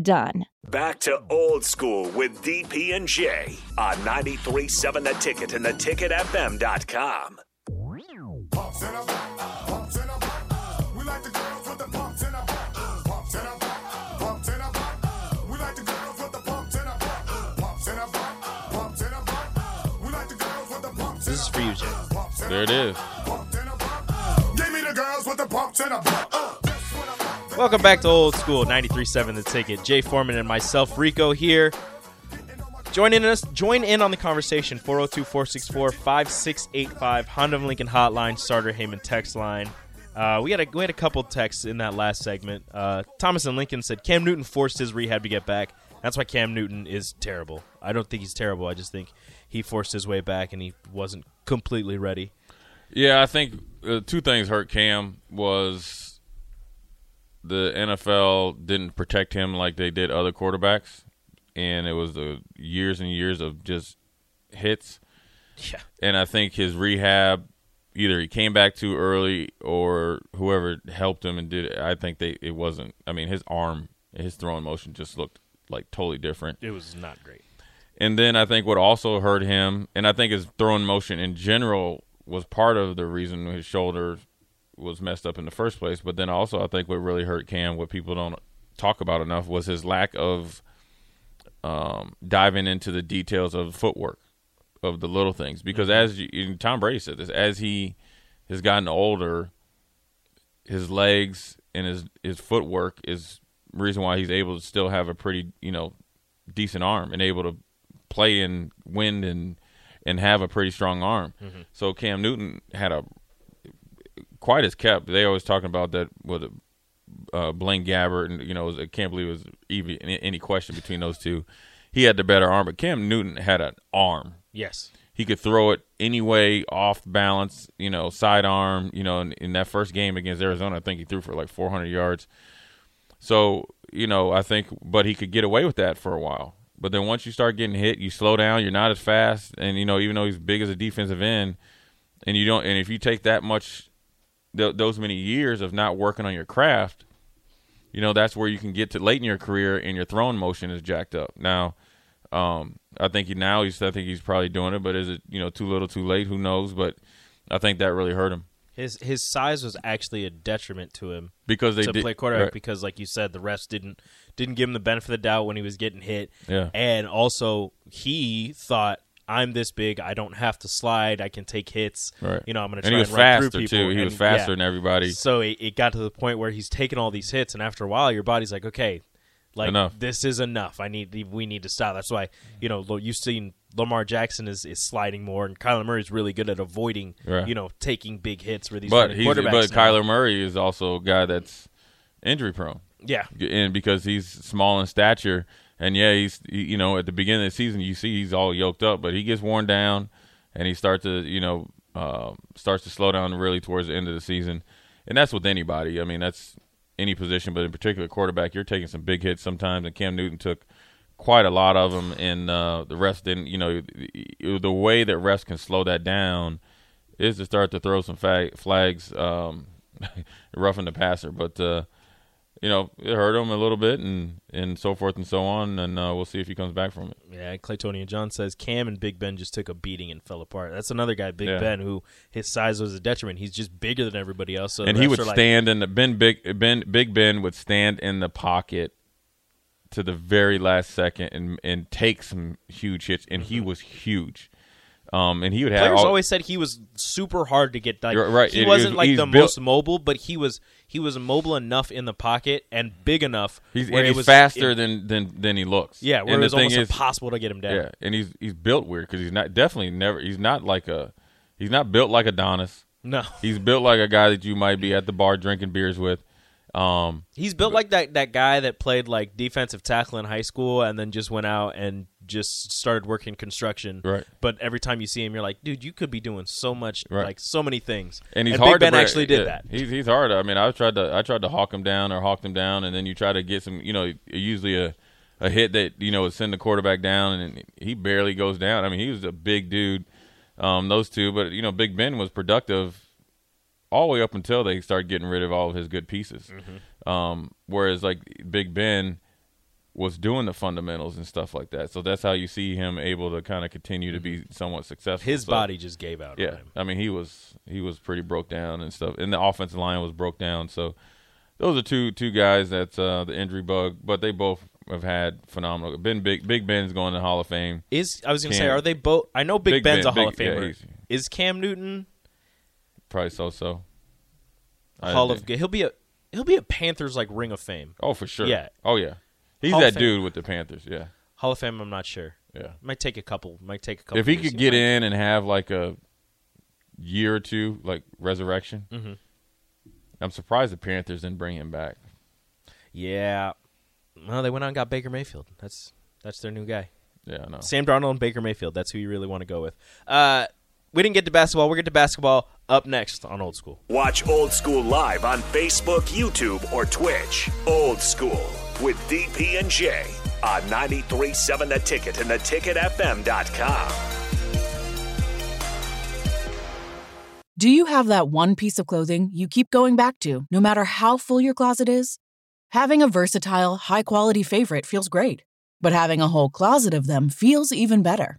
done. Back to old school with DP and J on 93.7 The Ticket and theticketfm.com. Pumps in a pumps in a We like the girls with the pumps in a pumps in a pumps in a We like the girls with the pumps in a pumps in a pumps in a We like the girls with the pumps This is for you, Jay. There it is. Give me the girls with the pumps in a Welcome back to Old School 93.7 The Ticket. Jay Foreman and myself, Rico, here. Join in us. Join in on the conversation. 402-464-5685. Honda Lincoln Hotline. Starter Heyman text line. Uh, we had a we had a couple texts in that last segment. Uh, Thomas and Lincoln said Cam Newton forced his rehab to get back. That's why Cam Newton is terrible. I don't think he's terrible. I just think he forced his way back and he wasn't completely ready. Yeah, I think uh, two things hurt Cam was the NFL didn't protect him like they did other quarterbacks, and it was the years and years of just hits. Yeah. And I think his rehab, either he came back too early or whoever helped him and did it. I think they it wasn't. I mean, his arm, his throwing motion just looked like totally different. It was not great. And then I think what also hurt him, and I think his throwing motion in general was part of the reason his shoulder was messed up in the first place. But then also, I think what really hurt Cam, what people don't talk about enough, was his lack of um, diving into the details of footwork, of the little things. Because as you, and Tom Brady said this, as he has gotten older, his legs and his his footwork is reason why he's able to still have a pretty you know decent arm and able to play in wind and and have a pretty strong arm. So Cam Newton had a quite as kept. They always talking about that with uh, Blaine Gabbert, and you know I can't believe it was even any question between those two. He had the better arm, but Cam Newton had an arm. Yes. He could throw it any way, off balance, you know, sidearm. You know, in, in that first game against Arizona, I think he threw for like 400 yards. So you know, I think, but he could get away with that for a while. But then once you start getting hit, you slow down. You're not as fast, and you know, even though he's big as a defensive end, and you don't, and if you take that much, th- those many years of not working on your craft, you know, that's where you can get to late in your career, and your throwing motion is jacked up. Now, um, I think he now he's, I think he's probably doing it, but is it you know too little, too late? Who knows? But I think that really hurt him His his size was actually a detriment to him because they to did play quarterback right. because, like you said, the refs didn't didn't give him the benefit of the doubt when he was getting hit. Yeah. and also he thought I'm this big, I don't have to slide, I can take hits. Right. You know, I'm going to And try he was and run faster, through too. people. He was faster yeah. than everybody. So it, it got to the point where he's taking all these hits, and after a while, your body's like, okay. Like Enough. this is enough. I need. We need to stop. That's why you know you've seen Lamar Jackson is, is sliding more, and Kyler Murray is really good at avoiding. You know, taking big hits where these but he's but now. Kyler Murray is also a guy that's injury prone. Yeah, and because he's small in stature, and yeah, he's he- you know at the beginning of the season you see he's all yoked up, but he gets worn down, and he starts to you know uh, starts to slow down really towards the end of the season, and that's with anybody. I mean that's any position, but in particular quarterback, you're taking some big hits sometimes, and Cam Newton took quite a lot of them, and uh, the rest didn't. You know the way that refs can slow that down is to start to throw some flags, um, roughing the passer, but. Uh, you know, it hurt him a little bit, and and so forth and so on, and uh, we'll see if he comes back from it. Yeah, Claytonia John says Cam and Big Ben just took a beating and fell apart. That's another guy, Big Yeah. Ben, who his size was a detriment. He's just bigger than everybody else. So and he would are like, stand in the Ben Big Ben Big Ben would stand in the pocket to the very last second and and take some huge hits, and he was huge. Um, and he would have Players all- always said he was super hard to get. Like, right. He It- wasn't it- like the built- most mobile, but he was he was mobile enough in the pocket and big enough. he's, and he's was faster it- than, than than he looks. yeah, where and it was almost is, impossible to get him down. Yeah, and he's he's built weird because he's not definitely never he's not like a he's not built like Adonis. No, He's built like a guy that you might be at the bar drinking beers with. Um, he's built like that that guy that played like defensive tackle in high school and then just went out and just started working construction. Right. But every time you see him, you're like, dude, you could be doing so much, Right. like so many things. and he's Big hard. Ben to break- actually did yeah, that. He's he's hard. I mean, I tried to I tried to hawk him down or hawk him down, and then you try to get some. You know, usually a a hit that you know would send the quarterback down, and he barely goes down. I mean, he was a big dude. Um, those two, but you know, Big Ben was productive all the way up until they started getting rid of all of his good pieces. Mm-hmm. Um, whereas like Big Ben was doing the fundamentals and stuff like that. So that's how you see him able to kind of continue to be somewhat successful. Mm-hmm. His So- body just gave out. yeah, On him. I mean he was he was pretty broke down and stuff, and the offensive line was broke down. So those are two two guys that's uh, the injury bug, but they both have had phenomenal. Ben Big Big Ben's going to Hall of Fame. Is I was gonna say, are they both? I know Big, Big Ben's Ben- a Hall Big- of yeah, Famer. he's- is Cam Newton Probably so so. Hall of? He'll be a he'll be a Panthers like Ring of Fame. oh for sure. Yeah. Oh yeah. He's Hall that dude with the Panthers. Yeah. Hall of Fame, I'm not sure. Yeah. Might take a couple. Might take a couple. If he years. could get might- in and have like a year or two like resurrection, Mm-hmm. I'm surprised the Panthers didn't bring him back. yeah. Well, they went out and got Baker Mayfield. That's that's their new guy. Yeah, I know. Sam Darnold and Baker Mayfield. That's who you really want to go with. Uh, we didn't get to basketball. We're get to basketball up next on Old School. Watch Old School live on Facebook, YouTube, or Twitch. Old School with DP and J on 93.7 The Ticket and theticketfm.com. Do you have that one piece of clothing you keep going back to, no matter how full your closet is? Having a versatile, high quality favorite feels great, but having a whole closet of them feels even better.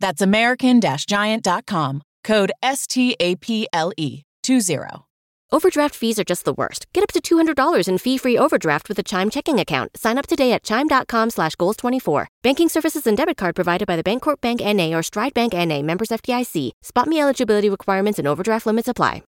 That's American Giant.com, code S T A P L E 20. Overdraft fees are just the worst. Get up to $200 in fee-free overdraft with a Chime checking account. Sign up today at Chime.com slash Goals24. Banking services and debit card provided by the Bancorp Bank N.A. or Stride Bank N.A. members FDIC. SpotMe eligibility requirements and overdraft limits apply.